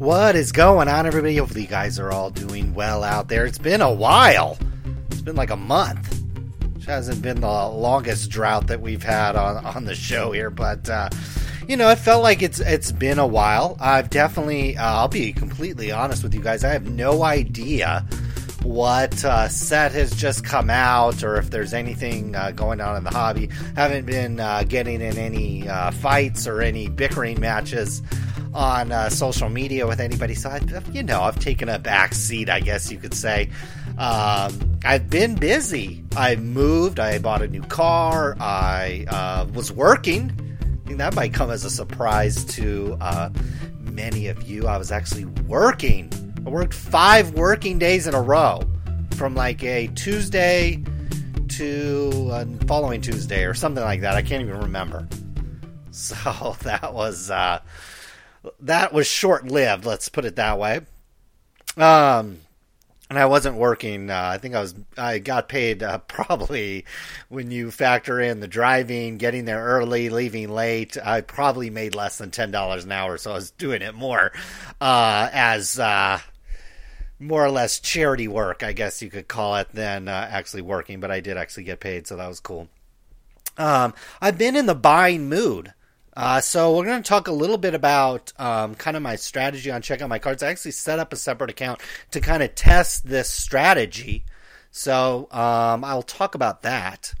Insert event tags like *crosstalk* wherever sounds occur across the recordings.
What is going on, everybody? Hopefully, you guys are all doing well out there. It's been a while. It's been like a month. Which hasn't been the longest drought that we've had on, on the show here, but uh, you know, it felt like it's it's been a while. I've definitely, uh, I'll be completely honest with you guys. I have no idea what uh, set has just come out or if there's anything uh, going on in the hobby. Haven't been uh, getting in any uh, fights or any bickering matches on uh, social media with anybody. So, I, you know, I've taken a back seat, I guess you could say. Um, I've been busy. I moved. I bought a new car. I uh, was working. I think that might come as a surprise to uh, many of you. I was actually working. I worked five working days in a row from like a Tuesday to a following Tuesday or something like that. I can't even remember. *laughs* So that was uh, that was short lived. Let's put it that way. Um, and I wasn't working. Uh, I think I was. I got paid uh, *laughs* probably when you factor in the driving, getting there early, leaving late. I probably made less than ten dollars an hour, so I was doing it more uh, as uh, more or less charity work, I guess you could call it, than uh, actually working. But I did actually get paid, so that was cool. Um, I've been in the buying mood. Uh, so we're going to talk a little bit about um, kind of my strategy on checking my cards. I actually set up a separate account to kind of test this strategy. So um, I'll talk about that.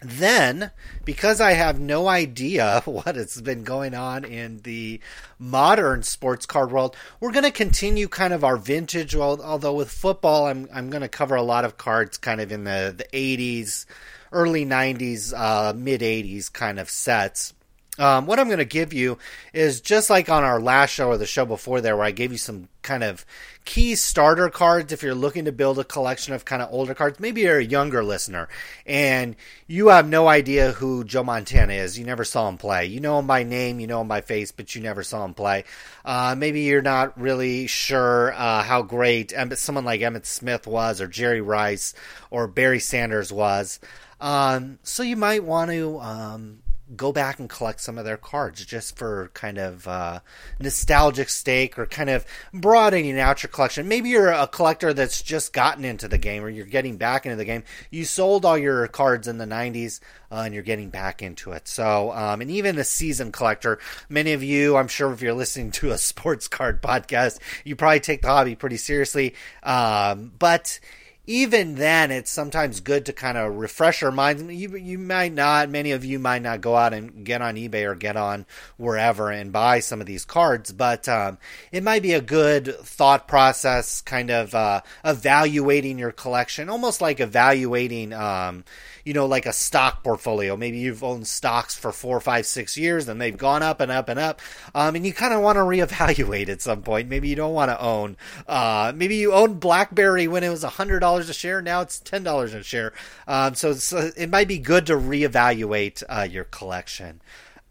Then, because I have no idea *laughs* what has been going on in the modern sports card world, we're going to continue kind of our vintage. Although with football, I'm I'm going to cover a lot of cards kind of in the the 80s, early 90s, uh, mid 80s kind of sets. Um, what I'm going to give you is just like on our last show or the show before there, where I gave you some kind of key starter cards if you're looking to build a collection of kind of older cards. Maybe you're a younger listener and you have no idea who Joe Montana is. You never saw him play. You know him by name, you know him by face, but you never saw him play. Uh, maybe you're not really sure uh, how great someone like Emmitt Smith was, or Jerry Rice, or Barry Sanders was. Um, so you might want to. Um, go back and collect some of their cards just for kind of uh, nostalgic stake or kind of broadening out your collection. Maybe you're a collector that's just gotten into the game or you're getting back into the game. You sold all your cards in the 90s uh, and you're getting back into it. So, um, and even a season collector, many of you, I'm sure if you're listening to a sports card *laughs* podcast, you probably take the hobby pretty seriously. Um, but even then, it's sometimes good to kind of refresh our minds. You, you might not, many of you might not go out and get on eBay or get on wherever and buy some of these cards, but um, it might be a good thought process, kind of uh, evaluating your collection, almost like evaluating, um, you know, like a stock portfolio. Maybe you've owned stocks for four, five, six years, and they've gone up and up and up, um, and you kind of want to reevaluate at some point. Maybe you don't want to own. Uh, maybe you owned BlackBerry when it was a hundred dollars a share. Now it's ten dollars a share. Um, so, so, it might be good to reevaluate uh, your collection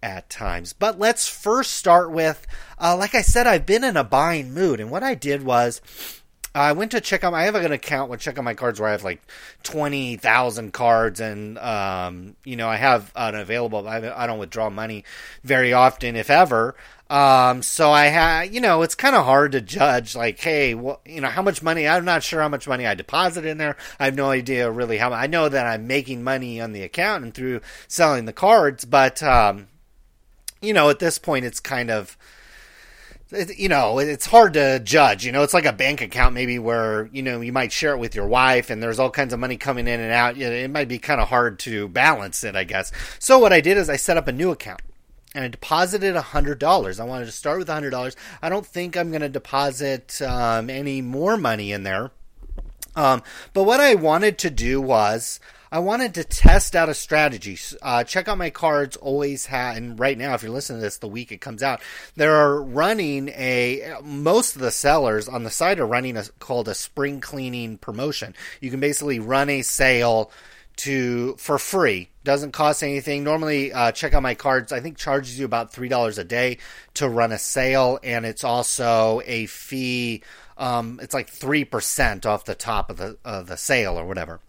at times. But let's first start with, uh, like I said, I've been in a buying mood, and what I did was I went to check out. I have an account with check out my cards where I have like twenty thousand cards, and um, you know I have an available. I, I don't withdraw money very often, if ever. Um, so I have, you know, it's kind of hard to judge. Like, hey, well, you know, how much money? I'm not sure how much money I deposit in there. I have no idea really how. I know that I'm making money on the account and through selling the cards, but um, you know, at this point, it's kind of you know, it's hard to judge. You know, it's like a bank account maybe where, you know, you might share it with your wife and there's all kinds of money coming in and out. It might be kind of hard to balance it, I guess. So what I did is I set up a new account and I deposited $100. I wanted to start with $100. I don't think I'm going to deposit um, any more money in there. Um, but what I wanted to do was I wanted to test out a strategy. Uh, check out my cards. Always have, and right now, if you're listening to this, the week it comes out, they're running a. Most of the sellers on the site are running a called a spring cleaning promotion. You can basically run a sale to for free. Doesn't cost anything. Normally, uh, check out my cards. I think charges you about three dollars a day to run a sale, and it's also a fee. Um, it's like three percent off the top of the of the sale or whatever.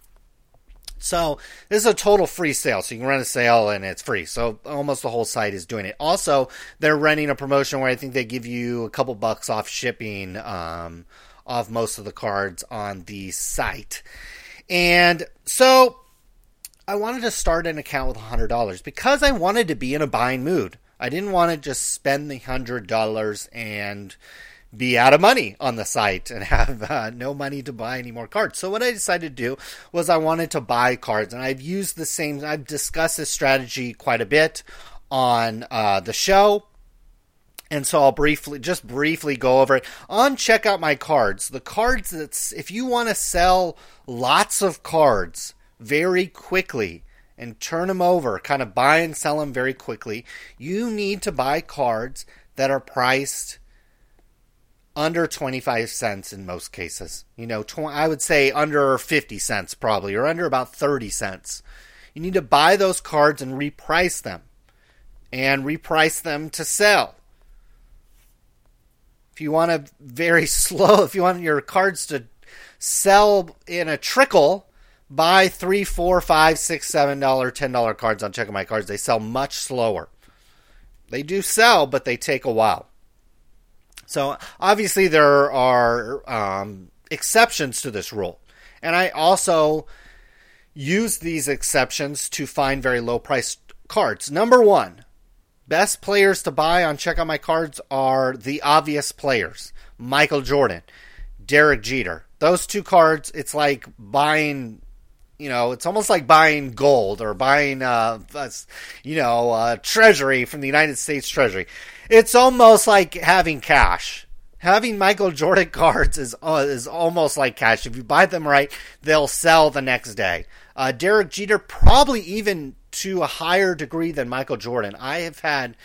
So this is a total free sale. So you can run a sale and it's free. So almost the whole site is doing it. Also, they're running a promotion where I think they give you a couple bucks off shipping um, off most of the cards on the site. And so I wanted to start an account with $100 because I wanted to be in a buying mood. I didn't want to just spend the $100 and be out of money on the site and *laughs* have uh, no money to buy any more cards. So what I decided to do was I wanted to buy cards, and I've used the same. I've discussed this strategy quite a bit on uh, the show. And so I'll briefly, just briefly go over it. On check out my cards. The cards that's, if you want to sell lots of cards very quickly and turn them over, kind of buy and sell them very quickly, you need to buy cards that are priced under 25 cents in most cases. You know, tw- I would say under 50 cents probably, or under about 30 cents. You need to buy those cards and reprice them, and reprice them to sell. If you want to very *laughs* slow, if you want your cards to sell in a trickle, buy three, four, five, six, seven dollar, ten dollar cards on Check My Cards. They sell much slower. They do sell, but they take a while. So obviously there are um, exceptions to this rule, and I also use these exceptions to find very low priced cards. Number one, best players to buy on Check Out My Cards are the obvious players: Michael Jordan, Derek Jeter. Those two cards, it's like buying you know, it's almost like buying gold or buying, uh, you know, uh, treasury from the United States Treasury. It's almost like having cash. Having Michael Jordan *laughs* cards is uh, is almost like cash. If you buy them right, they'll sell the next day. Uh, Derek Jeter probably even to a higher degree than Michael Jordan. I have had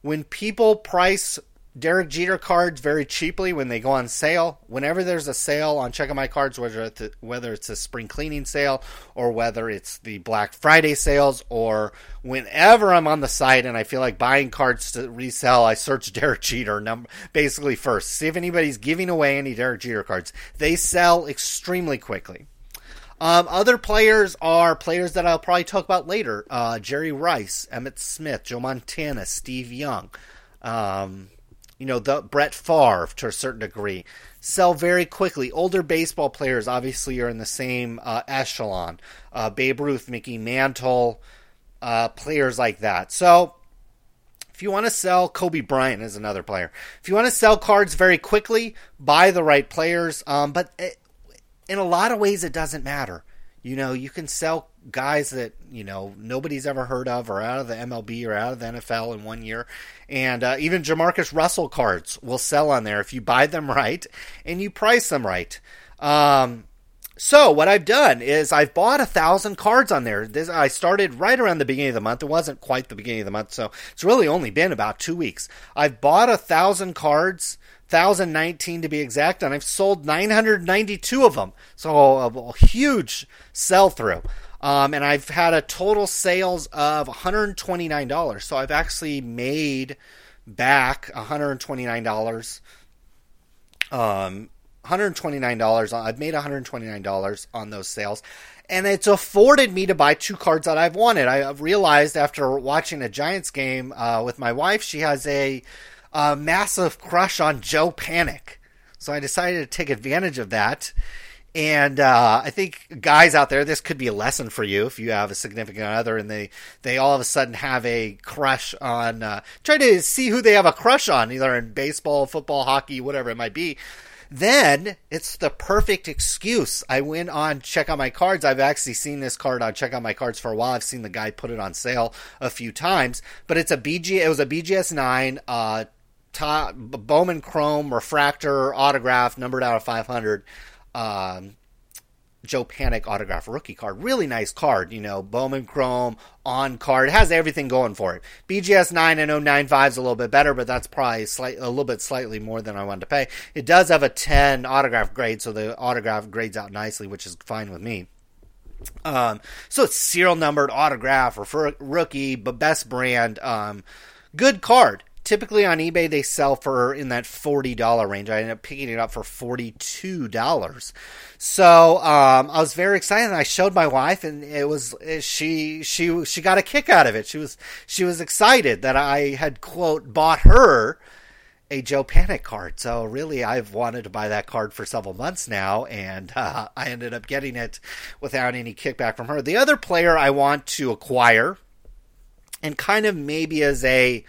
when people price Derek Jeter cards very cheaply when they go on sale. Whenever there's a sale on Check My Cards, whether it's, a, whether it's a spring cleaning sale or whether it's the Black Friday sales, or whenever I'm on the site and I feel like buying cards to resell, I search *laughs* Derek Jeter number basically first. See if anybody's giving away any Derek Jeter cards. They sell extremely quickly. Um, other players are players that I'll probably talk about later: uh, Jerry Rice, Emmitt Smith, Joe Montana, Steve Young. Um, you know, the Brett Favre to a certain degree, sell very quickly. Older baseball players obviously are in the same uh, echelon. Uh, Babe Ruth, Mickey Mantle, uh, players like that. So, if you want to sell, Kobe Bryant is another player. If you want to sell cards very quickly, buy the right players. Um, but it, in a lot of ways, it doesn't matter. You know, you can sell guys that you know nobody's ever heard of or out of the MLB or out of the NFL in one year, and uh, even Jamarcus Russell cards will sell on there if you buy them *laughs* right and you price them right. Um, so what I've done is I've bought a thousand cards on there. This, I started right around the beginning of the month. It wasn't quite the beginning of the month, so it's really only been about two weeks. I've bought a thousand cards. 1019 to be exact, and I've sold 992 of them. So a, a huge sell through. Um, and I've had a total sales of $129. So I've actually made back $129. Um, $129. I've made $129 on those sales. And it's afforded me to buy two cards that I've wanted. I realized after watching a Giants game uh, with my wife, she has a, a massive crush on Joe Panik. So I decided to take advantage of that and uh, I think guys out there, this could be a lesson for you if you have a significant other and they they all of a sudden have a crush on. Uh, try to see who they have a crush on, either in baseball, football, hockey, whatever it might be. Then it's the perfect excuse. I went on check out my cards. I've actually seen this card on check out my cards for a while. I've seen the guy put it on sale a few times, but it's a BG. It was a BGS nine. Uh, top, Bowman Chrome refractor autograph numbered out of 500 um, Joe Panik autograph rookie card. Really nice card, you know, Bowman Chrome on card. It has everything going for it. BGS 9 and 095 is a little bit better, but that's probably slight, a little bit slightly more than I wanted to pay. It does have a 10 autograph grade, so the autograph grades out nicely, which is fine with me. Um, so it's serial numbered autograph or for rookie, but best brand. Um, good card typically on eBay they sell for in that forty dollar range. I ended up picking it up for forty two dollars. So um, I was very excited. I showed my wife, and it was she she she got a kick out of it. She was she was excited that I had quote bought her a Joe Panik card. So really, I've wanted to buy that card for several months now, and *laughs* uh, I ended up getting it without any kickback from her. The other player I want to acquire, and kind of maybe as a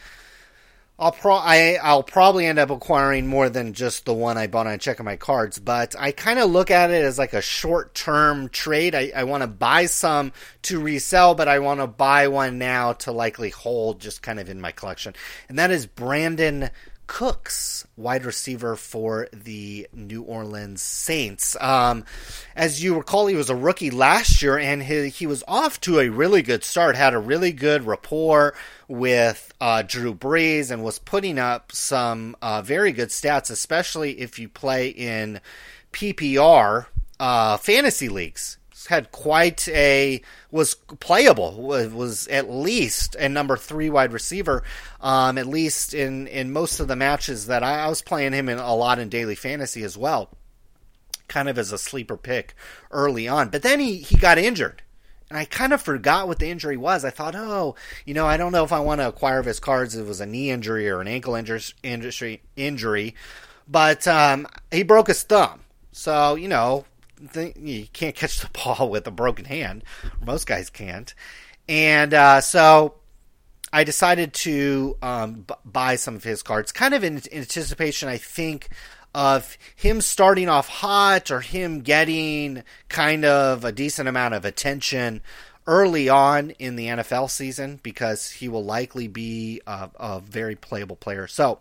I'll pro I I'll probably end up acquiring more than just the one I bought on checking my cards, but I kind of look at it as like a short term trade. I, I want to buy some to resell, but I want to buy one now to likely hold just kind of in my collection. And that is Brandin Cooks, wide receiver for the New Orleans Saints. Um, as you recall, he was a rookie last year, and he, he was off to a really good start. Had a really good rapport with uh, Drew Brees, and was putting up some uh, very good stats, especially if you play in PPR uh, fantasy leagues had quite a was playable was at least a number three wide receiver um, at least in in most of the matches that I, I was playing him in a lot in daily fantasy as well kind of as a sleeper pick early on but then he he got injured and I kind of forgot what the injury was. I thought, oh, you know, I don't know if I want to acquire his cards. It was a knee injury or an ankle injury, injury, but um, he broke his thumb. So you know, you can't catch the ball with a broken hand. Most guys can't. And uh, so I decided to um, b- buy some of his cards, kind of in, in, anticipation, I think, of him starting off hot or him getting kind of a decent amount of attention early on in the NFL season because he will likely be a, a very playable player. So,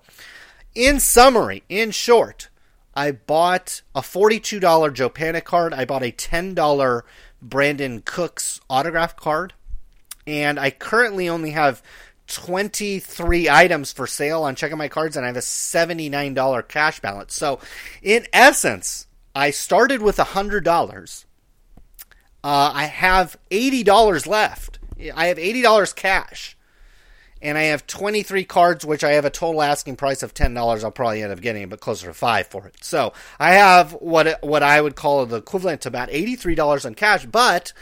in summary, in short, I bought a $42 Joe Panik card. I bought a $10 Brandin Cooks autograph card. And I currently only have 23 items for sale on checking my cards, and I have a $79 cash balance. So, in essence, I started with $100. Uh, I have $80 left. I have $80 cash and I have 23 cards, which I have a total asking price of $10. I'll probably end up getting, but closer to five for it. So I have what what I would call the equivalent to about $83 in cash, but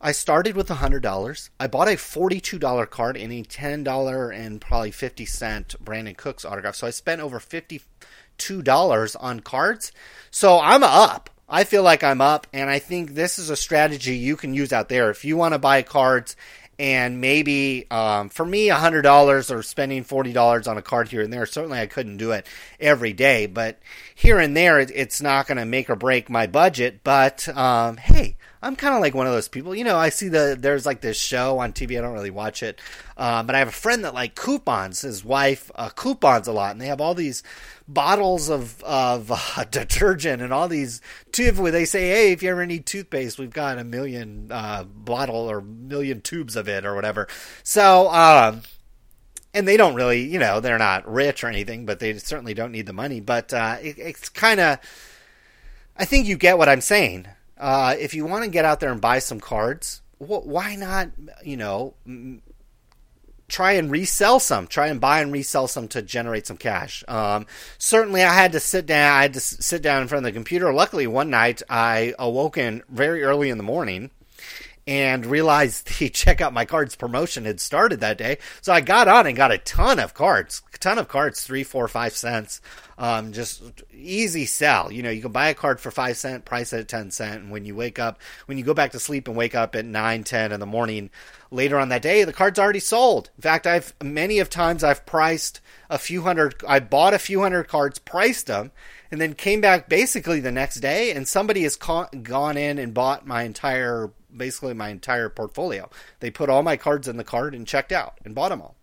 I started with $100. I bought a $42 card and a $10 and probably 50 cent Brandin Cooks autograph. So I spent over $52 on cards. So I'm up. I feel like I'm up, and I think this is a strategy you can use out there. If you want to buy cards and maybe um, for me $100 or spending $40 on a card here and there certainly i couldn't do it every day. But here and there it's not going to make or break my budget. But um, hey I'm kind of like one of those people. You know, I see the there's like this show on TV. I don't really watch it, uh, but I have a friend that like coupons. His wife uh, coupons a lot, and they have all these bottles of of uh, *laughs* detergent and all these tubes where they say, "Hey, if you ever need toothpaste, we've got a million uh, bottle or million tubes of it or whatever." So. Um, and they don't really, you know, they're not rich or anything, but they certainly don't need the money. But uh, it, it's kind of, I think you get what I'm saying. Uh, if you want to get out there and buy some cards, wh- why not? You know, m- try and resell some. Try and buy and resell some to generate some cash. Um, certainly, I had to sit down. I had to sit down in front of the computer. Luckily, one night I awoke in very early in the morning and realized the *laughs* check out my cards promotion had started that day. So I got on and got a ton of cards, a ton of cards, three, four, five cents. Um, just easy sell. You know, you can buy a card for five cent, price it at ten cent, and when you wake up, when you go back to sleep and wake up at nine, ten in the morning later on that day, the card's already sold. In fact, I've many of times I've priced a few hundred. I bought a few hundred cards, priced them, and then came back basically the next day, and somebody has ca- gone in and bought my entire, basically my entire portfolio. They put all my cards in the card and checked out and bought them all.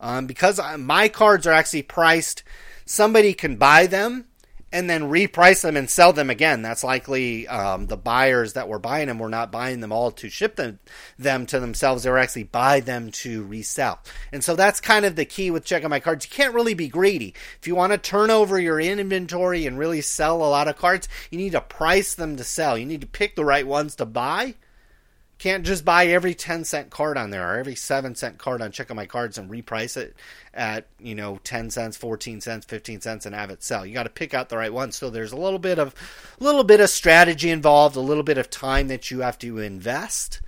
Um, because I, my cards are actually priced somebody can buy them and then reprice them and sell them again. That's likely um, the buyers that were buying them were not buying them all to ship them, them to themselves. They were actually buy them to resell. And so that's kind of the key with checking my cards. You can't really be greedy. If you want to turn over your inventory and really sell a lot of cards, you need to price them to sell. You need to pick the right ones to buy Can't just buy every 10 cent card on there or every 7 cent card on Check Out My Cards and reprice it at, you know, 10 cents, 14 cents, 15 cents and have it sell. You got to pick out the right one. So there's a little bit of a little bit of strategy involved, a little bit of time that you have to invest.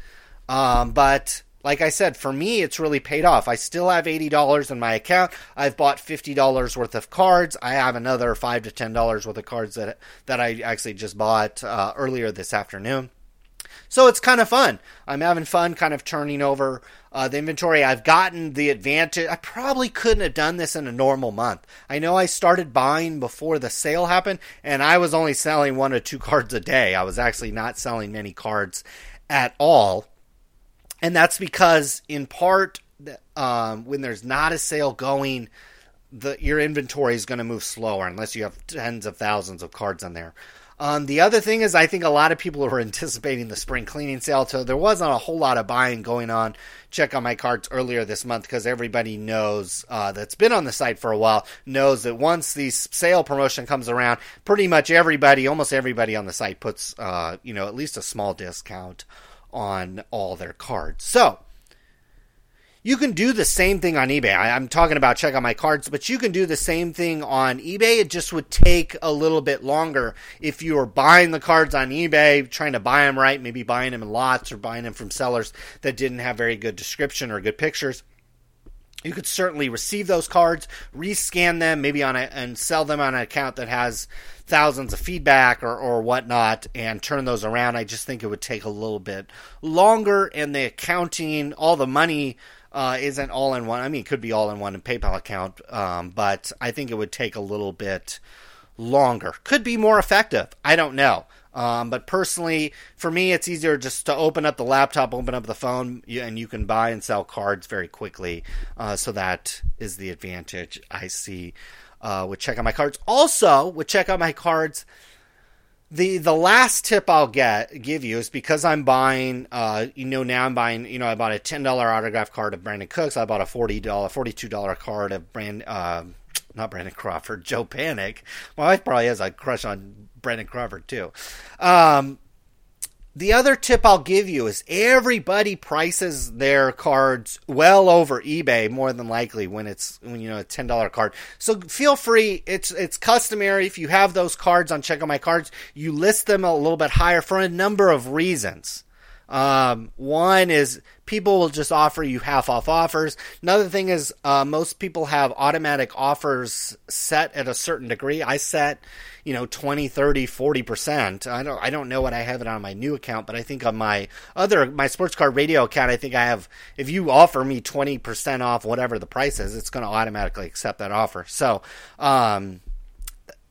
Um, but like I said, for me, it's really paid off. I still have $80 in my account. I've bought $50 worth of cards. I have another 5 to $10 worth of cards that, that I actually just bought uh, earlier this afternoon. So it's kind of fun. I'm having fun kind of turning over uh, the inventory. I've gotten the advantage. I probably couldn't have done this in a normal month. I know I started buying before the sale happened, and I was only selling one or two *laughs* cards a day. I was actually not selling many cards at all. And that's because, in part, um, when there's not a sale going, the your inventory is going to move slower unless you have tens of thousands of cards on there. Um, the other thing is, I think a lot of people were *laughs* anticipating the spring cleaning sale, so there wasn't a whole lot of buying going on. Check on my cards earlier this month because everybody knows uh, that's been on the site for a while knows that once the sale promotion comes around, pretty much everybody, almost everybody on the site puts, uh, you know, at least a small discount on all their cards. So you can do the same thing on eBay. I, am talking about check out my cards, but you can do the same thing on eBay. It just would take a little bit longer if you were buying the cards on eBay, trying to buy them right, maybe buying them in lots or buying them from sellers that didn't have very good description or good pictures. You could certainly receive those cards, rescan them, maybe on a, and sell them on an account that has thousands of feedback or, or whatnot, and turn those around. I just think it would take a little bit longer, and the accounting, all the money uh, isn't all in one. I mean, it could be all in one in PayPal account, um, but I think it would take a little bit longer. Could be more effective. I don't know. Um, but personally, for me, it's easier just to open up the laptop, open up the phone, and you can buy and sell cards very quickly. Uh, so that is the advantage I see uh, with Check Out My Cards. Also, with Check Out My Cards, the the last tip I'll get give you is because I'm buying uh you know now I'm buying you know I bought a ten dollar autograph card of Brandin Cooks. I bought a forty dollar forty two dollar card of Brand uh, not Brandon Crawford Joe Panik. My wife probably has a crush on Brandon Crawford too. Um the other tip I'll give you is everybody prices their cards well over eBay more than likely when it's when you know a ten dollar card. So feel free. It's it's customary if you have those cards on Check Out My Cards, you list them a little bit higher for a number of reasons. Um, one is people will just offer you half off offers. Another thing is uh, most people have automatic offers set at a certain degree. I set, you know, 20, 30, 40%. I don't I don't know what I have it on my new account, but I think on my other my sports car radio account, I think I have if you offer me 20% off whatever the price is, it's going to automatically accept that offer. So, um,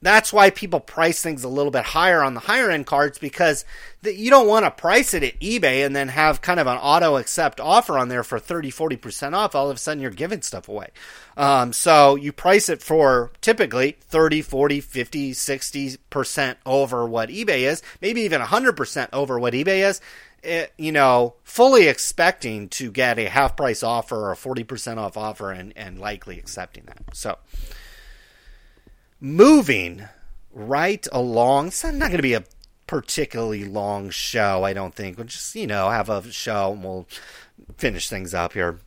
that's why people price things a little bit higher on the higher end cards because the, you don't want to price it at eBay and then have kind of an auto accept offer on there for 30, 40% off. All of a sudden you're giving stuff away. Um, so you price it for typically 30, 40, 50, 60% over what eBay is, maybe even 100% over what eBay is. It, eh, you know, fully expecting to get a half price offer or a 40% off offer and, and likely accepting that. So, moving right along. It's not going to be a particularly long show, I don't think. We'll just, you know, have a show and we'll finish things up here.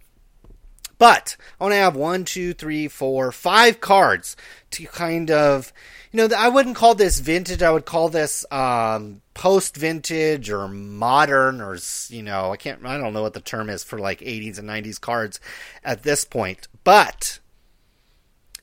But I want to have one, two, three, four, five cards to kind of, you know, I wouldn't call this vintage. I would call this um, post vintage or modern or, you know, I can't, I don't know what the term is for like 80s and 90s cards at this point. But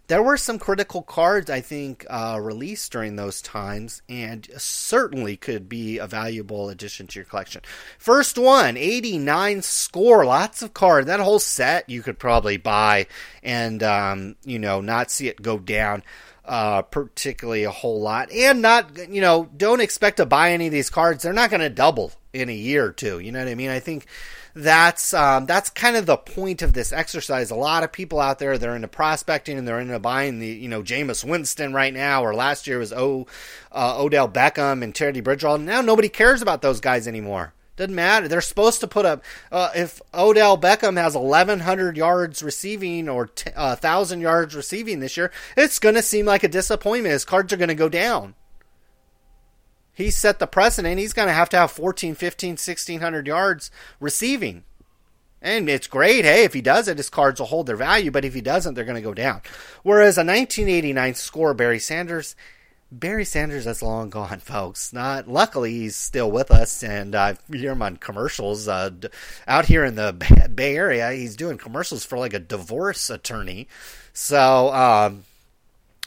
there were some critical cards I think uh, released during those times, and certainly could be a valuable addition to your collection. First one, 89 score, lots of cards. That whole set you could probably buy, and um, you know not see it go down. Uh, particularly a whole lot, and not you know don't expect to buy any of these cards. They're not going to double in a year or two. You know what I mean? I think that's um, that's kind of the point of this exercise. A lot of people out there they're into prospecting and they're into buying the you know Jameis Winston right now, or last year was o, uh, Odell Beckham and Teddy Bridgewater. Now nobody cares about those guys anymore. Doesn't matter. They're supposed to put up. Uh, if Odell Beckham has 1,100 yards receiving or t- uh, 1,000 yards receiving this year, it's going to seem like a disappointment. His cards are going to go down. He set the precedent. He's going to have to have 14, 15, 1600 yards receiving. And it's great. Hey, if he does it, his cards will hold their value. But if he doesn't, they're going to go down. Whereas a 1989 score, Barry Sanders, Barry Sanders is long gone, folks. Not luckily he's still with us, and I hear him on commercials uh, out here in the Bay Area. He's doing commercials for like a divorce attorney. So um,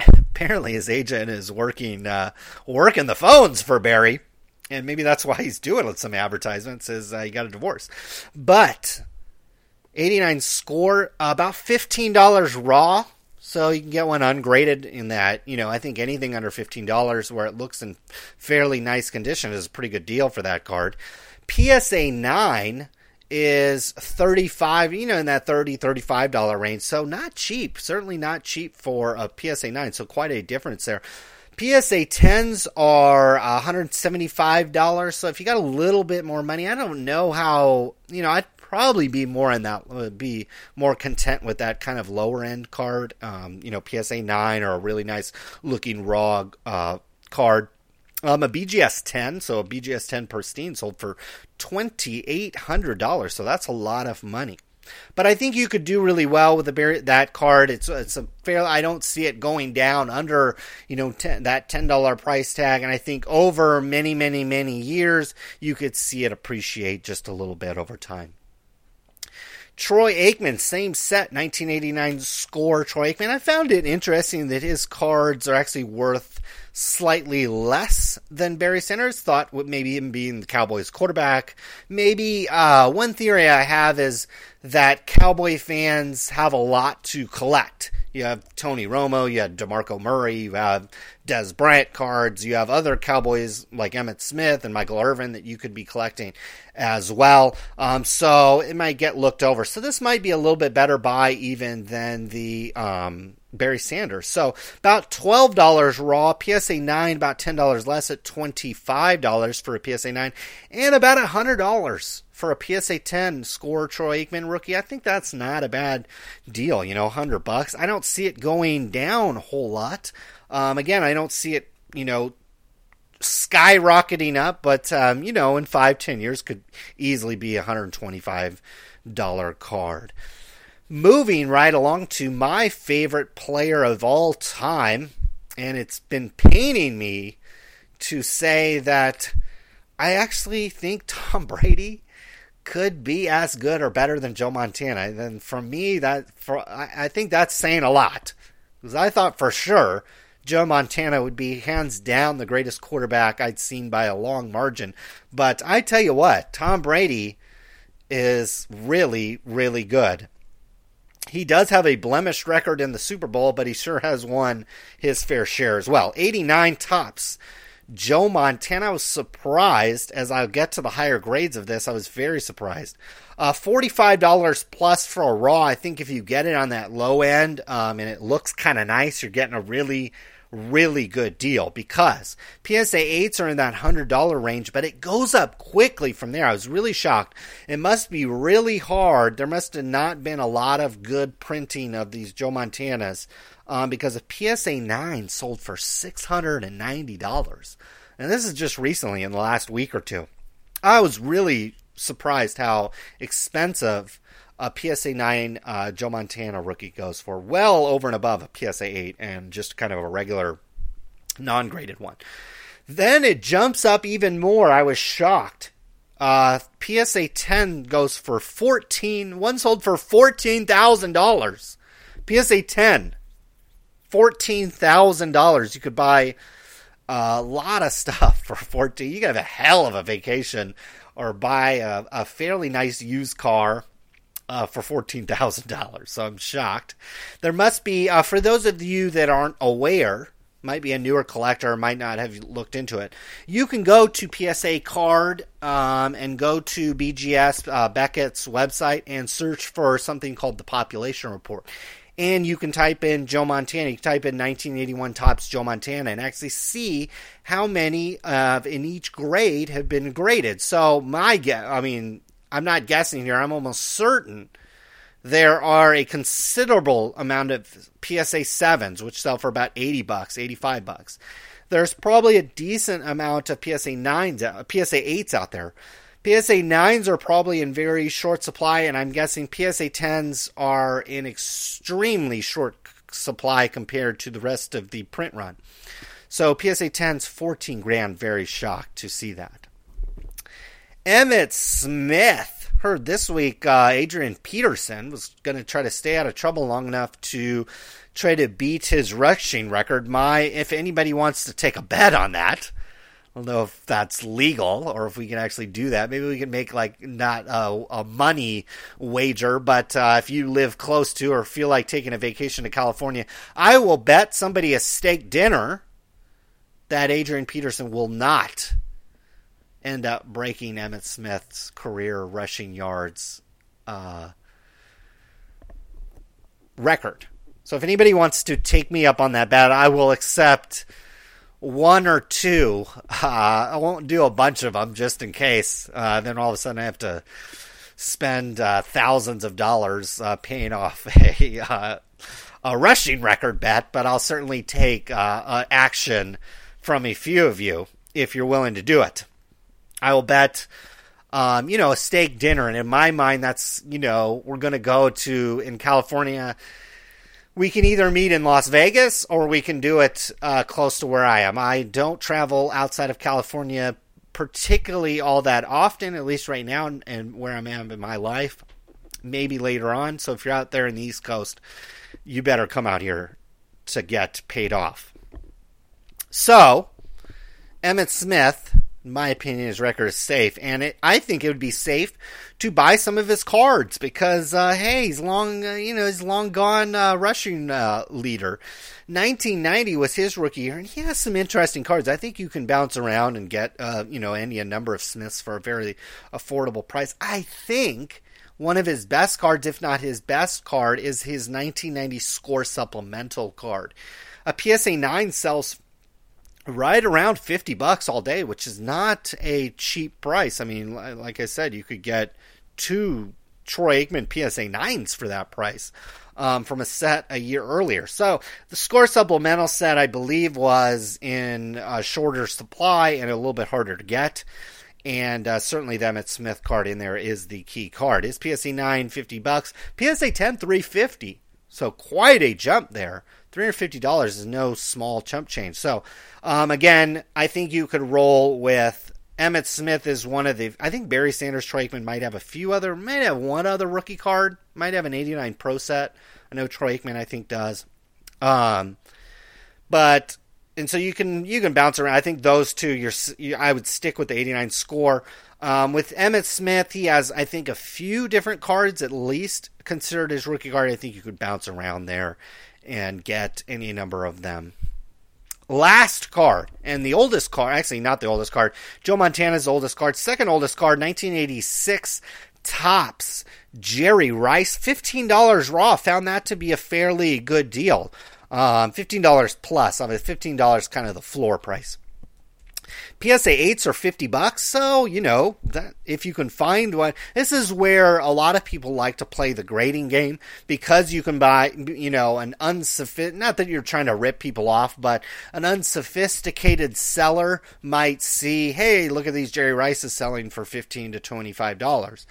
apparently his agent is working uh, working the phones for Barry, and maybe that's why he's doing some advertisements. Is uh, he got a divorce? But 89 score about fifteen dollars raw so you can get one ungraded in that, you know, I think anything under $15 where it looks in fairly nice condition is a pretty good deal for that card. PSA 9 is 35 you know in that 30 35 dollar range so not cheap certainly not cheap for a psa 9 so quite a difference there psa 10s are $175 so if you got a little bit more money i don't know how you know i'd probably be more in that uh, be more content with that kind of lower end card. Um, you know, PSA nine or a really nice looking raw uh, card. Um, a BGS 10, so a BGS 10 pristine sold for $2,800. So that's a lot of money. But I think you could do really well with the that card. It's it's a fair. I don't see it going down under you know ten, that ten dollar price tag, and I think over many many many years you could see it appreciate just a little bit over time. Troy Aikman, same set, 1989 score. Troy Aikman. I found it interesting that his cards are actually worth slightly less than Barry Sanders. Thought would maybe him being the Cowboys quarterback. Maybe uh, one theory I have is that Cowboy fans have a lot to collect. You have Tony Romo, you have DeMarco Murray, you have Dez Bryant cards, you have other Cowboys like Emmitt Smith and Michael Irvin that you could be collecting as well. Um, so it might get looked over. So this might be a little bit better buy even than the um, Barry Sanders. So about twelve dollars raw, PSA nine about ten dollars less at twenty five dollars for a PSA nine, and about hundred dollars for a PSA ten score Troy Aikman rookie. I think that's not a bad deal. You know, hundred bucks. I don't see it going down a whole lot. Um, again, I don't see it. You know, skyrocketing up, but um, you know, in five, ten years could easily be a hundred twenty-five dollar card. Moving right along to my favorite player of all time, and it's been paining me to say that I actually think Tom *laughs* Brady could be as good or better than Joe Montana. And for me, that for I, I think that's saying a lot because I thought for sure Joe Montana would be hands down the greatest quarterback I'd seen by a long margin. But I tell you what, Tom Brady is really, really good. He does have a blemished record in the Super Bowl, but he sure has won his fair share as well. 89 Topps. Joe Montana was surprised as I'll get to the higher grades of this. I was very surprised. Uh, $45 plus for a Raw. I think if you get it on that low end um, and it looks kind of nice, you're getting a really, really good deal because PSA 8s are in that $100 range, but it goes up quickly from there. I was really shocked. It must be really hard. There must have not been a lot of good printing of these Joe Montanas um, because a PSA 9 sold for $690. And this is just recently in the last week or two. I was really surprised how expensive a PSA 9 uh, Joe Montana rookie goes for. Well over and above a PSA 8 and just kind of a regular non graded one. Then it jumps up even more. I was shocked. Uh, PSA 10 goes for 14, one sold for $14,000. PSA 10 fourteen thousand dollars. You could buy a lot of *laughs* stuff for fourteen. You could have a hell of a vacation, or buy a, a fairly nice used car. Uh, for fourteen thousand dollars, so I'm shocked. There must be, uh, for those of you that aren't aware, might be a newer collector, might not have looked into it. You can go to PSA Card um, and go to BGS uh, Beckett's website and search for something called the Population Report and you can type in Joe Montana. You can type in 1981 Topps Joe Montana and actually see how many uh, in each grade have been graded. So my guess, I mean, I'm not guessing here. I'm almost certain there are a considerable amount of PSA sevens which sell for about 80 bucks, 85 bucks. there's probably a decent amount of PSA 9s, uh, PSA 8s out there. PSA 9s are probably in very short supply, and I'm guessing PSA 10s are in extremely short supply compared to the rest of the print run. So PSA 10's 14 grand, very shocked to see that. Emmitt Smith. Heard this week uh, Adrian Peterson was going to try to stay out of trouble long enough to try to beat his rushing record. My, if anybody wants to take a bet on that, I don't know if that's legal or if we can actually do that. Maybe we can make like not a, a money wager, but uh, if you live close to or feel like taking a vacation to California, I will bet somebody a steak dinner that Adrian Peterson will not end up breaking Emmitt Smith's career rushing yards uh, record. So if anybody wants to take me up on that bet, I will accept one or two. Uh, *laughs* I won't do a bunch of them just in case. Uh, then all of a sudden I have to spend uh, thousands of dollars uh, paying off *laughs* a uh, a rushing record bet, but I'll certainly take uh, action from a few of you if you're willing to do it. I will bet, um, you know, a steak dinner, and in my mind, that's you know we're going to go to in California. We can either meet in Las Vegas or we can do it uh, close to where I am. I don't travel outside of California particularly all that often, at least right now, and where I'm at in my life. Maybe later on. So if you're out there in the East Coast, you better come out here to get paid off. So, Emmitt Smith, my opinion, his record is safe, and it, I think it would be safe to buy some of his cards because, uh, hey, he's long, uh, you know, he's long gone uh, rushing uh, leader. 1990 was his rookie year, and he has some interesting cards. I think you can bounce around and get, uh, you know, any a number of Smiths for a very affordable price. I think one of his best cards, if not his best card, is his 1990 score supplemental card. A PSA 9 sells right around 50 bucks all day, which is not a cheap price. I mean, like I said, you could get two Troy Aikman PSA 9s for that price um, from a set a year earlier. So the score supplemental set, I believe, was in a shorter supply and a little bit harder to get. And uh, certainly the Emmitt Smith card in there is the key card. Is PSA 9 50 bucks? PSA 10 350. So quite a jump there. $350 is no small chump change. So, um, again, I think you could roll with Emmitt Smith is one of the. I think Barry Sanders Troy Aikman might have a few other, might have one other rookie card, might have an 89 Pro set. I know Troy Aikman, I think, does. Um, but and so you can you can bounce around. I think those two, you're, you, I would stick with the 89 score. Um, with Emmitt Smith, he has I think a few different cards at least considered his rookie card. I think you could bounce around there and get any number of them. Last card, and the oldest card, actually not the oldest card, Joe Montana's oldest card, second oldest card, 1986 Topps, Jerry Rice, $15 raw. Found that to be a fairly good deal. Um, $15 plus. I mean, $15 kind of the floor price. PSA 8s are 50 bucks, so, you know, that if you can find one, this is where a lot of people like to play the grading game because you can buy, you know, an unsophisticated, not that you're trying to rip people off, but an unsophisticated seller might see, hey, look at these Jerry Rices selling for 15 to $25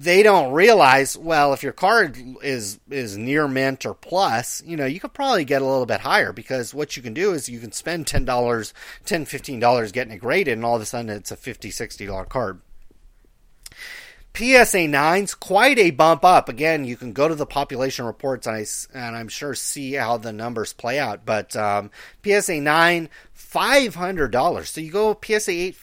they don't realize well if your card is is near mint or plus you know you could probably get a little bit higher because what you can do is you can spend $10 $10 $15 getting it graded and all of a sudden it's a $50 $60 card PSA 9's quite a bump up. Again, you can go to the population reports and, I, and I'm sure see how the numbers play out. But um, PSA 9, $500. So you go PSA 8,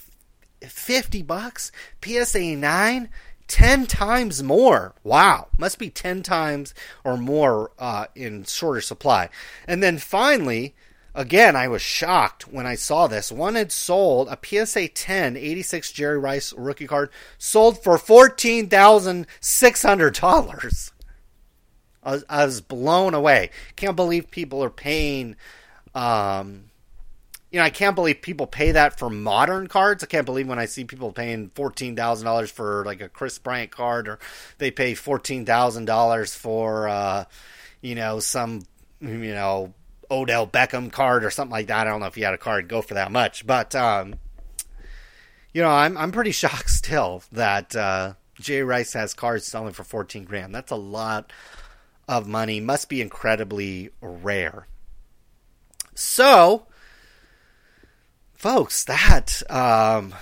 50 bucks. PSA 9, 10 times more. Wow. Must be 10 times or more uh, in shorter supply. And then finally, again, I was shocked when I saw this. One had sold a PSA 10 86 Jerry Rice rookie card, sold for $14,600. I was, I was blown away. Can't believe people are paying um, you know, I can't believe people pay that for modern cards. I can't believe when I see people paying fourteen thousand dollars for like a Kris Bryant card, or they pay fourteen thousand dollars for, uh, you know, some, you know, Odell Beckham card or something like that. I don't know if he had a card go for that much, but um, you know, I'm I'm pretty *laughs* shocked still that uh, Jay Rice has cards selling for 14 grand. That's a lot of money. Must be incredibly rare. So, folks, that um,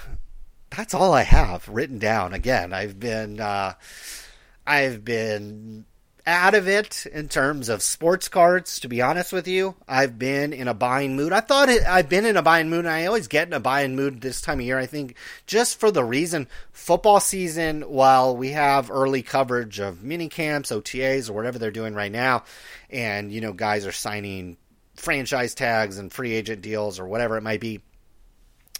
that's all I have written down. Again, I've been uh, I've been out of it in terms of sports cards. To be honest with you, I've been in a buying mood. I thought it, I've been in a buying mood, and I always get in a buying mood this time of year. I think just for the reason football season, while we have early coverage of mini camps, OTAs, or whatever they're doing right now, and you know guys are signing franchise tags and free agent deals or whatever it might be.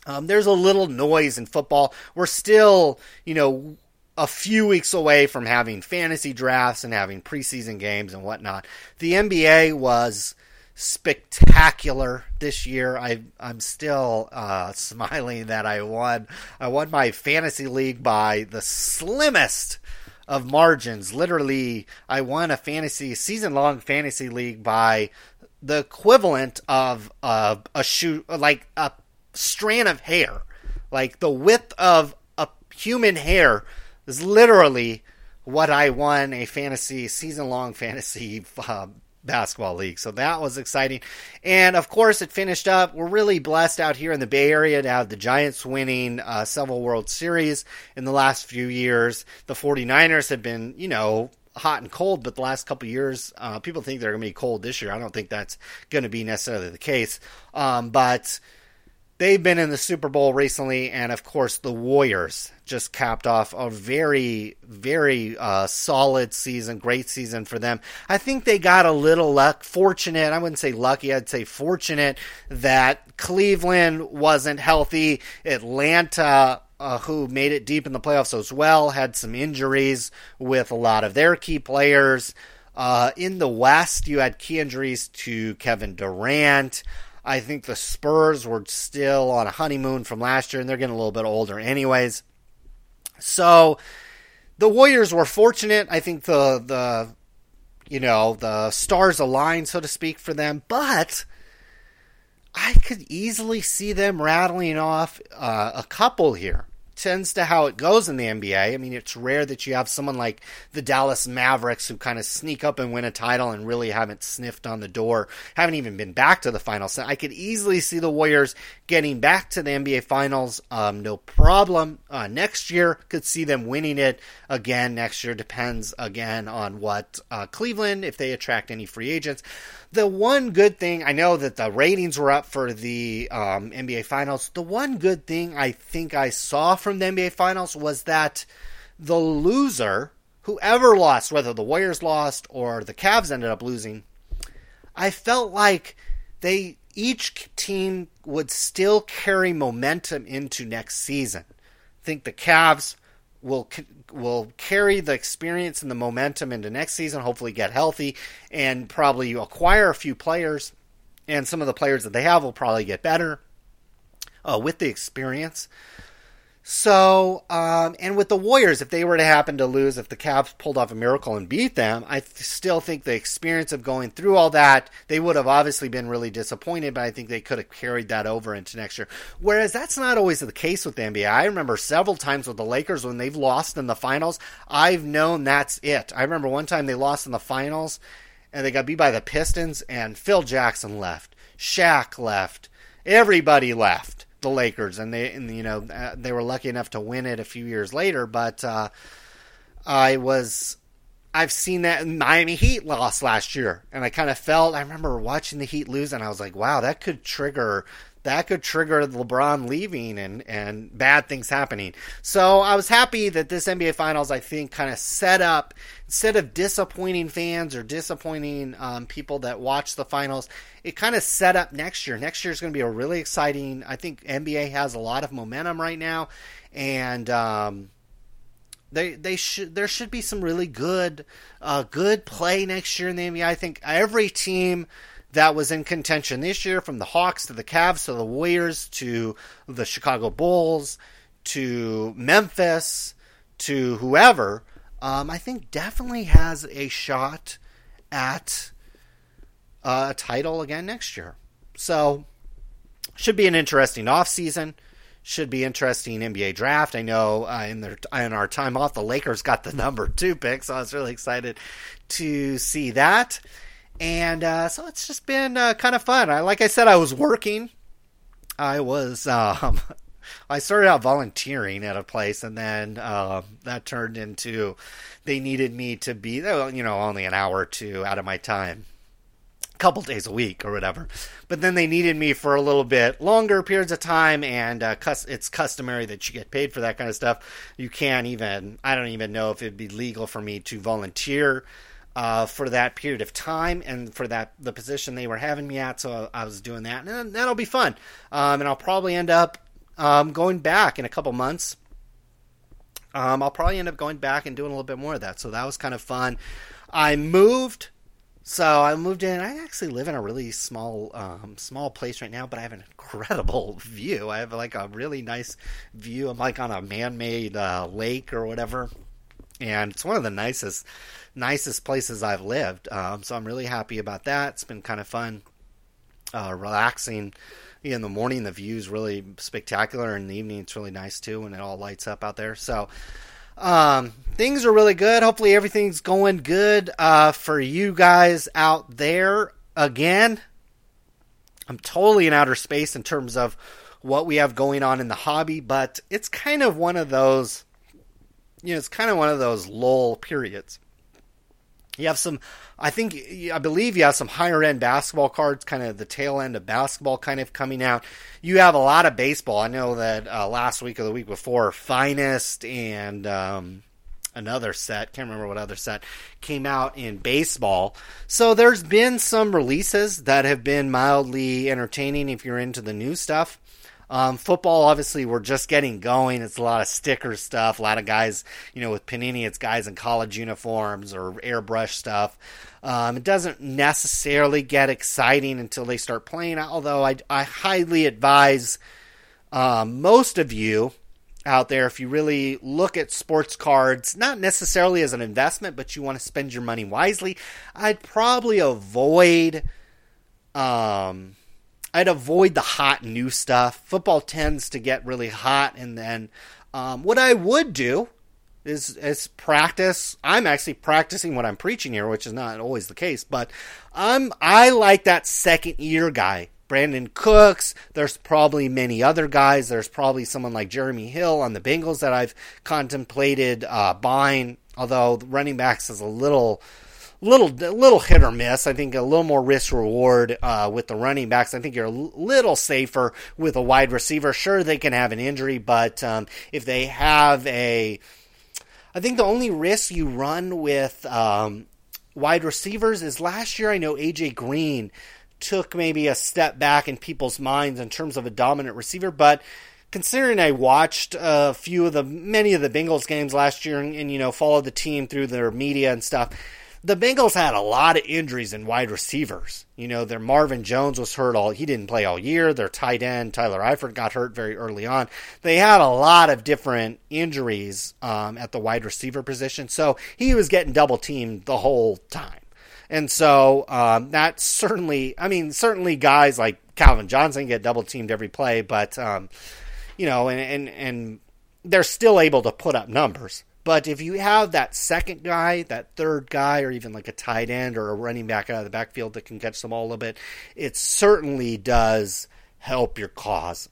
Um, there's a little noise in football. We're still, you know, a few weeks away from having fantasy drafts and having preseason games and whatnot. The NBA was spectacular this year. I, I'm still uh, *laughs* smiling that I won. I won my fantasy league by the slimmest of margins. Literally, I won a fantasy season long fantasy league by the equivalent of uh, a shoe, like a strand of hair, like the width of a human hair is literally what I won a fantasy season long fantasy *laughs* uh, basketball league. So that was exciting. And of course, it finished up. We're really blessed out here in the Bay Area to have the Giants winning uh, several World Series in the last few years. The 49ers have been, you know, hot and cold, but the last couple years, uh, people think they're going to be cold this year. I don't think that's going to be necessarily the case. Um, but they've been in the Super Bowl recently, and of course, the Warriors just capped off a very, very uh, solid season, great season for them. I think they got a little luck, fortunate. I wouldn't say lucky, I'd say fortunate that Cleveland wasn't healthy. Atlanta. Uh, who made it deep in the playoffs as well, had some injuries with a lot of their key players. Uh, in the West, you had key injuries to Kevin Durant. I think the Spurs were still on a honeymoon from last year, and they're getting a little bit older, anyways. So the Warriors were fortunate. I think the the you know the stars aligned, so to speak, for them, but. I could easily see them rattling off uh, a couple here tends to how it goes in the NBA. I mean, it's rare that you have someone like the Dallas Mavericks who kind of sneak up and win a title and really haven't sniffed on the door, haven't even been back to the finals. I could easily see the Warriors getting back to the NBA finals, um, no problem. Uh, next year, could see them winning it again next year. Depends again on what uh, Cleveland, if they attract any free agents the one good thing I know that the ratings were up for the um, NBA Finals. The one good thing I think I saw from the NBA Finals was that the loser, whoever lost, whether the Warriors lost or the Cavs ended up losing, I felt like they each team would still carry momentum into next season. I think the Cavs will will carry the experience and the momentum into next season. Hopefully, get healthy and probably acquire a few players, and some of the players that they have will probably get better uh, with the experience. So, um, and with the Warriors, if they were to happen to lose, if the Cavs pulled off a miracle and beat them, I th- still think the experience of going through all that, they would have obviously been really disappointed, but I think they could have carried that over into next year. Whereas that's not always the case with the NBA. I remember several times with the Lakers when they've lost in the finals, I've known that's it. I remember one time they lost in the finals and they got beat by the Pistons, and Phil Jackson left, Shaq left, everybody left the Lakers, and they and, you know uh, they were lucky enough to win it a few years later. But uh, I was I've seen that Miami Heat lost last year, and I kind of felt I remember watching the Heat lose, and I was like, wow, that could trigger that could trigger LeBron leaving and and bad things happening. So I was happy that this NBA Finals I think kind of set up instead of disappointing fans or disappointing um, people that watch the finals, it kind of set up next year. Next year is going to be a really exciting. I think NBA has a lot of momentum right now, and um, they they should there should be some really good uh, good play next year in the NBA. I think every team that was in contention this year, from the Hawks to the Cavs to the Warriors to the Chicago Bulls to Memphis to whoever, um, I think definitely has a shot at uh, a title again next year. So, should be an interesting off season. Should be interesting NBA draft. I know uh, in their in our time off, the Lakers got the *laughs* number two pick, so I was really excited to see that. And uh, so it's just been uh, kind of fun. I, like I said, I was working. I was um, *laughs* I started out volunteering at a place, and then uh, that turned into they needed me to be, you know, only an hour or two out of my time, a couple days a week or whatever. But then they needed me for a little bit longer periods of time, and uh, it's customary that you get paid for that kind of stuff. You can't even, I don't even know if it'd be legal for me to volunteer. Uh, for that period of time and for that the position they were having me at. So I was doing that, and that'll be fun. Um, and I'll probably end up um, going back in a couple months. Um, I'll probably end up going back and doing a little bit more of that. So that was kind of fun. I moved. So I moved in. I actually live in a really small, um, small place right now, but I have an incredible *laughs* view. I have like a really nice view. I'm like on a man-made uh, lake or whatever, and it's one of the nicest, nicest places I've lived. Um, so I'm really happy about that. It's been kind of fun, uh, relaxing in the morning the view is really spectacular, in the evening it's really nice too when it all lights up out there. So um, things are really good. Hopefully everything's going good uh, for you guys out there. Again, I'm totally in outer space in terms of what we have going on in the hobby, but it's kind of one of those, you know, it's kind of one of those lull periods. You have some, I think, I believe you have some higher end basketball cards, kind of the tail end of basketball kind of coming out. You have a lot of baseball. I know that uh, last week or the week before, Finest and um, another set, can't remember what other set, came out in baseball. So there's been some releases that have been mildly entertaining if you're into the new stuff. Um, football, obviously, we're just getting going. It's a lot of sticker stuff. A lot of guys, you know, with Panini, it's guys in college uniforms or airbrush stuff. Um, it doesn't necessarily get exciting until they start playing, although I, I highly advise um, most of you out there, if you really look at sports cards, not necessarily as an investment, but you want to spend your money wisely, I'd probably avoid. Um, I'd avoid the hot new stuff. Football tends to get really hot, and then um, what I would do is is practice. I'm actually practicing what I'm preaching here, which is not always the case, but I'm I like that second year guy. Brandin Cooks. There's probably many other guys. There's probably someone like Jeremy Hill on the Bengals that I've contemplated uh, buying. Although running backs is a little little little hit or miss. I think a little more risk reward uh, with the running backs. I think you're a little safer with a wide receiver. Sure, they can have an injury, but um, if they have a, I think the only risk you run with um, wide receivers is last year. I know AJ Green took maybe a step back in people's minds in terms of a dominant receiver, but considering I watched a few of the many of the Bengals games last year and, and you know followed the team through their media and stuff the Bengals had a lot of injuries in wide receivers. You know, their Marvin Jones was hurt all he didn't play all year. Their tight end Tyler Eifert got hurt very early on. They had a lot of different injuries um, at the wide receiver position, so he was getting double teamed the whole time. And so um, that certainly, I mean, certainly guys like Calvin Johnson get double teamed every play, but um, you know, and and and they're still able to put up numbers. But if you have that second guy, that third guy, or even like a tight end or a running back out of the backfield that can catch them all a little bit, it certainly does help your cause.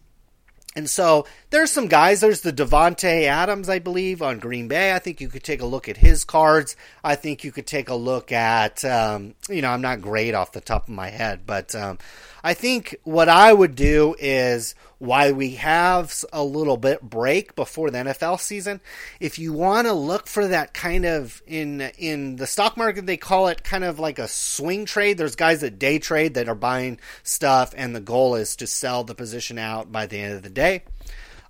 And so there's some guys. There's the Davante Adams, I believe, on Green Bay. I think you could take a look at his cards. I think you could take a look at, um, you know, I'm not great off the top of my head, but um, I think what I would do is why we have a little bit break before the NFL season. If you want to look for that kind of in in the stock market, they call it kind of like a swing trade. There's guys that day trade that are buying stuff, and the goal is to sell the position out by the end of the day.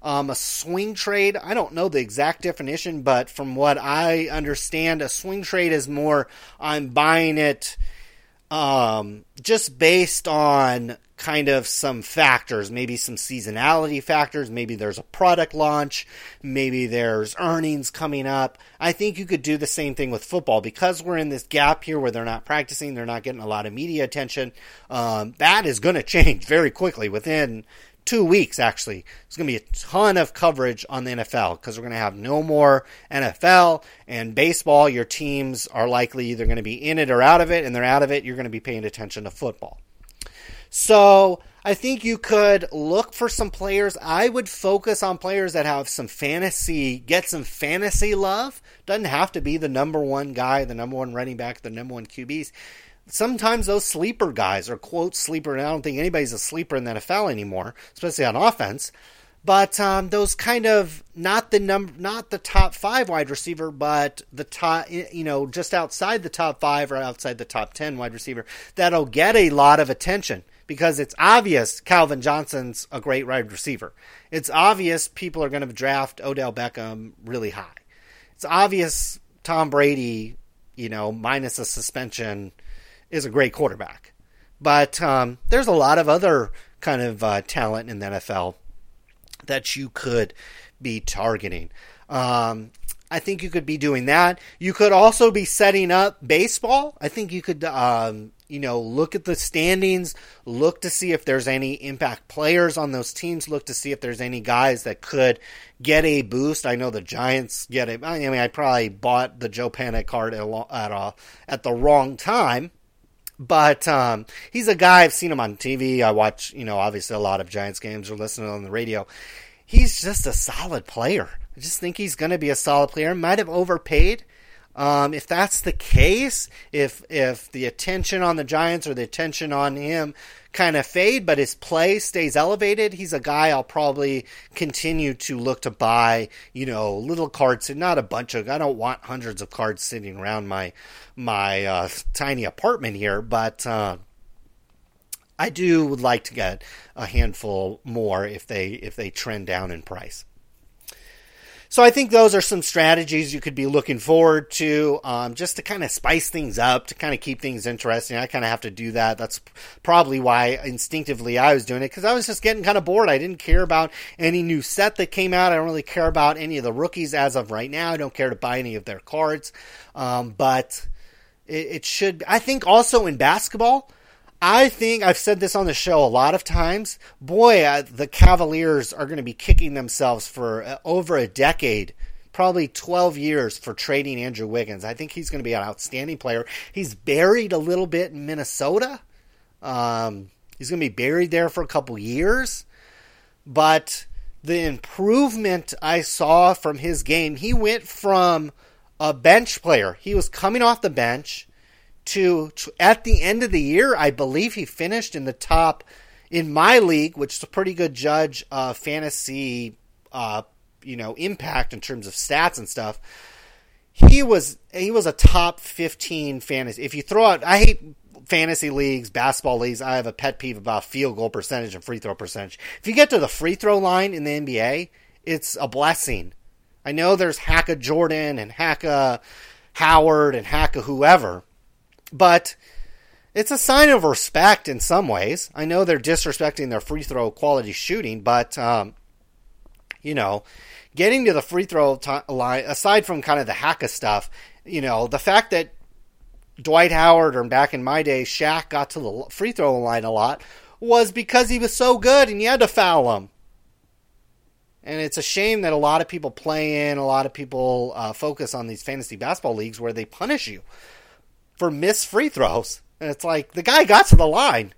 Um, a swing trade, I don't know the exact definition, but from what I understand, a swing trade is more I'm buying it um, just based on kind of some factors, maybe some seasonality factors, maybe there's a product launch, maybe there's earnings coming up. I think you could do the same thing with football because we're in this gap here where they're not practicing, they're not getting a lot of media attention. Um, that is going *laughs* to change very quickly within two weeks, actually. There's going to be a ton of coverage on the NFL because we're going to have no more NFL and baseball. Your teams are likely either going to be in it or out of it, and they're out of it. You're going to be paying attention to football. So I think you could look for some players. I would focus on players that have some fantasy, get some fantasy love. Doesn't have to be the number one guy, the number one running back, the number one QBs sometimes those sleeper guys are quote sleeper, and I don't think anybody's a sleeper in the NFL anymore, especially on offense. But um, those kind of not the number, not the top five wide receiver, but the top, you know, just outside the top five or outside the top ten wide receiver that'll get a lot of attention because it's obvious Calvin Johnson's a great wide receiver. It's obvious people are going to draft Odell Beckham really high. It's obvious Tom Brady, you know, minus a suspension, is a great quarterback. But um, there's a lot of other kind of uh, talent in the NFL that you could be targeting. Um, I think you could be doing that. You could also be setting up baseball. I think you could, um, you know, look at the standings, look to see if there's any impact players on those teams, look to see if there's any guys that could get a boost. I know the Giants get it. I mean, I probably bought the Joe Panik card at, at, at the wrong time but um, he's a guy I've seen him on TV. I watch, you know, obviously a lot of Giants games or listen on the radio. He's just a solid player. I just think he's going to be a solid player. Might have overpaid. Um, if that's the case, if if the attention on the Giants or the attention on him kind of fade, but his play stays elevated, he's a guy I'll probably continue to look to buy. You know, little cards, and not a bunch of. I don't want hundreds of cards sitting around my my uh, tiny apartment here, but. Uh, I do would like to get a handful more if they if they trend down in price. So I think those are some strategies you could be looking forward to, um, just to kind of spice things up, to kind of keep things interesting. I kind of have to do that. That's probably why instinctively I was doing it because I was just getting kind of bored. I didn't care about any new set that came out. I don't really care about any of the rookies as of right now. I don't care to buy any of their cards, um, but it, it should. I think also in basketball I think I've said this on the show a lot of times. Boy, uh, the Cavaliers are going to be kicking themselves for uh, over a decade, probably 12 years for trading Andrew Wiggins. I think he's going to be an outstanding player. He's buried a little bit in Minnesota. Um, he's going to be buried there for a couple years. But the improvement I saw from his game, he went from a bench player. He was coming off the bench to, to at the end of the year, I believe he finished in the top in my league, which is a pretty good judge of fantasy, uh, you know, impact in terms of stats and stuff. He was he was a top fifteen fantasy. If you throw out, I hate fantasy leagues, basketball leagues. I have a pet peeve about field goal percentage and free throw percentage. If you get to the free throw line in the NBA, it's a blessing. I know there's Hacka Jordan and Hacka Howard and Hacka whoever, but it's a sign of respect in some ways. I know they're disrespecting their free throw quality shooting, but um, you know, getting to the free throw t- line, aside from kind of the hacka stuff, you know, the fact that Dwight Howard or back in my day, Shaq got to the free throw line a lot was because he was so good and you had to foul him. And it's a shame that a lot of people play in, a lot of people uh, focus on these fantasy basketball leagues where they punish you for missed free throws. And it's like the guy got to the line.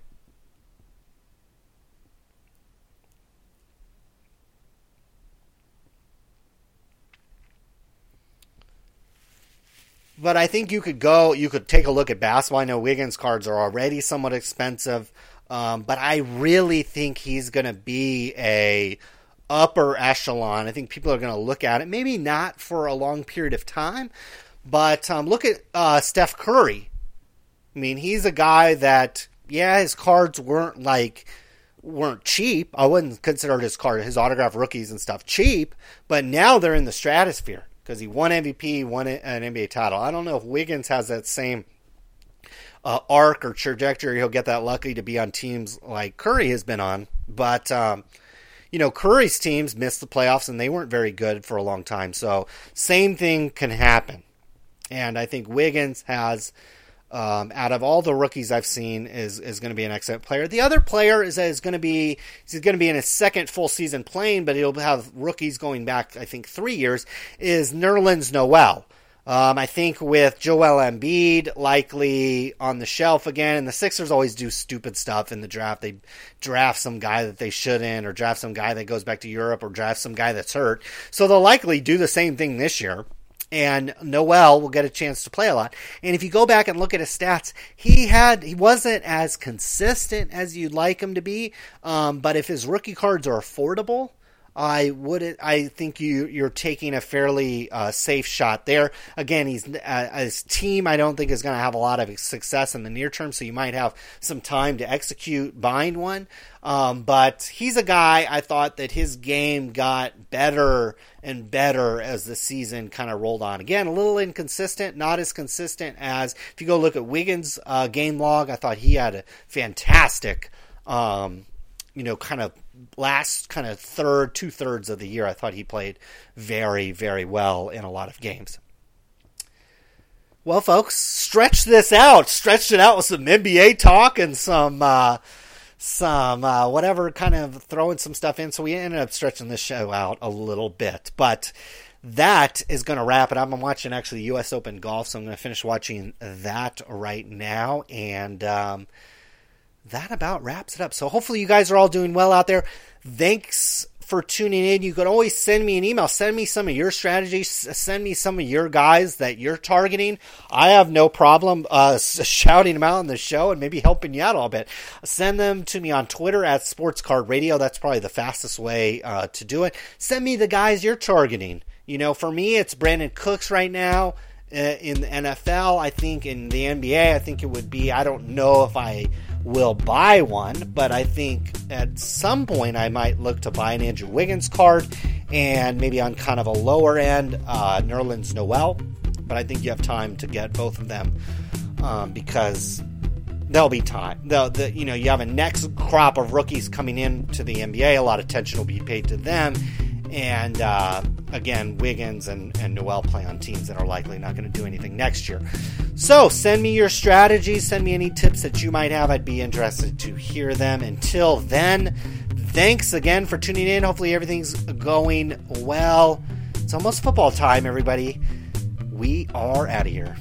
But I think you could go, you could take a look at basketball. I know Wiggins cards are already somewhat expensive, um, but I really think he's going to be a upper echelon. I think people are going to look at it, maybe not for a long period of time, but um, look at uh, Steph Curry. I mean, he's a guy that, yeah, his cards weren't like weren't cheap. I wouldn't consider his card, his autograph rookies and stuff cheap, but now they're in the stratosphere because he won MVP, won an NBA title. I don't know if Wiggins has that same uh, arc or trajectory he'll get that lucky to be on teams like Curry has been on. But um, you know, Curry's teams missed the playoffs and they weren't very good for a long time. So same thing can happen. And I think Wiggins has um, out of all the rookies I've seen, is is going to be an excellent player. The other player is is going to be he's going to be in his second full season playing, but he'll have rookies going back I think three years. Is Nerlens Noel? Um, I think with Joel Embiid likely on the shelf again, and the Sixers always do stupid stuff in the draft. They draft some guy that they shouldn't, or draft some guy that goes back to Europe, or draft some guy that's hurt. So they'll likely do the same thing this year and Noel will get a chance to play a lot. And if you go back and look at his stats, he had he wasn't as consistent as you'd like him to be. Um, but if his rookie cards are affordable, I would. I think you you're taking a fairly uh, safe shot there. Again, he's uh, his team. I don't think is going to have a lot of success in the near term, so you might have some time to execute buying one. Um, but he's a guy. I thought that his game got better and better as the season kind of rolled on. Again, a little inconsistent, not as consistent as if you go look at Wiggins' uh, game log. I thought he had a fantastic. Um, you know, kind of last kind of third, two thirds of the year, I thought he played very, very well in a lot of games. Well, folks, stretch this out. Stretched it out with some NBA talk and some uh, some uh, whatever kind of throwing some stuff in. So we ended up stretching this show out a little bit, but that is going to wrap it up. I'm watching actually U.S. Open golf, so I'm going to finish watching that right now and. Um, that about wraps it up. So hopefully you guys are all doing well out there. Thanks for tuning in. You can always send me an email. Send me some of your strategies. Send me some of your guys that you're targeting. I have no problem uh, *laughs* shouting them out on the show and maybe helping you out a little bit. Send them to me on Twitter at Sports Card Radio. That's probably the fastest way uh, to do it. Send me the guys you're targeting. You know, for me, it's Brandin Cooks right now. Uh, in the NFL, I think in the NBA, I think it would be. I don't know if I will buy one, but I think at some point I might look to buy an Andrew Wiggins card and maybe on kind of a lower end, uh, Nerlens Noel. But I think you have time to get both of them um, because there'll be time. The, the, you know, you have a next crop of rookies coming into the NBA. A lot of attention will be paid to them. And uh, again, Wiggins and, and Noel play on teams that are likely not going to do anything next year. So send me your strategies, send me any tips that you might have. I'd be interested to hear them. Until then, thanks again for tuning in. Hopefully, everything's going well. It's almost football time, everybody. We are out of here.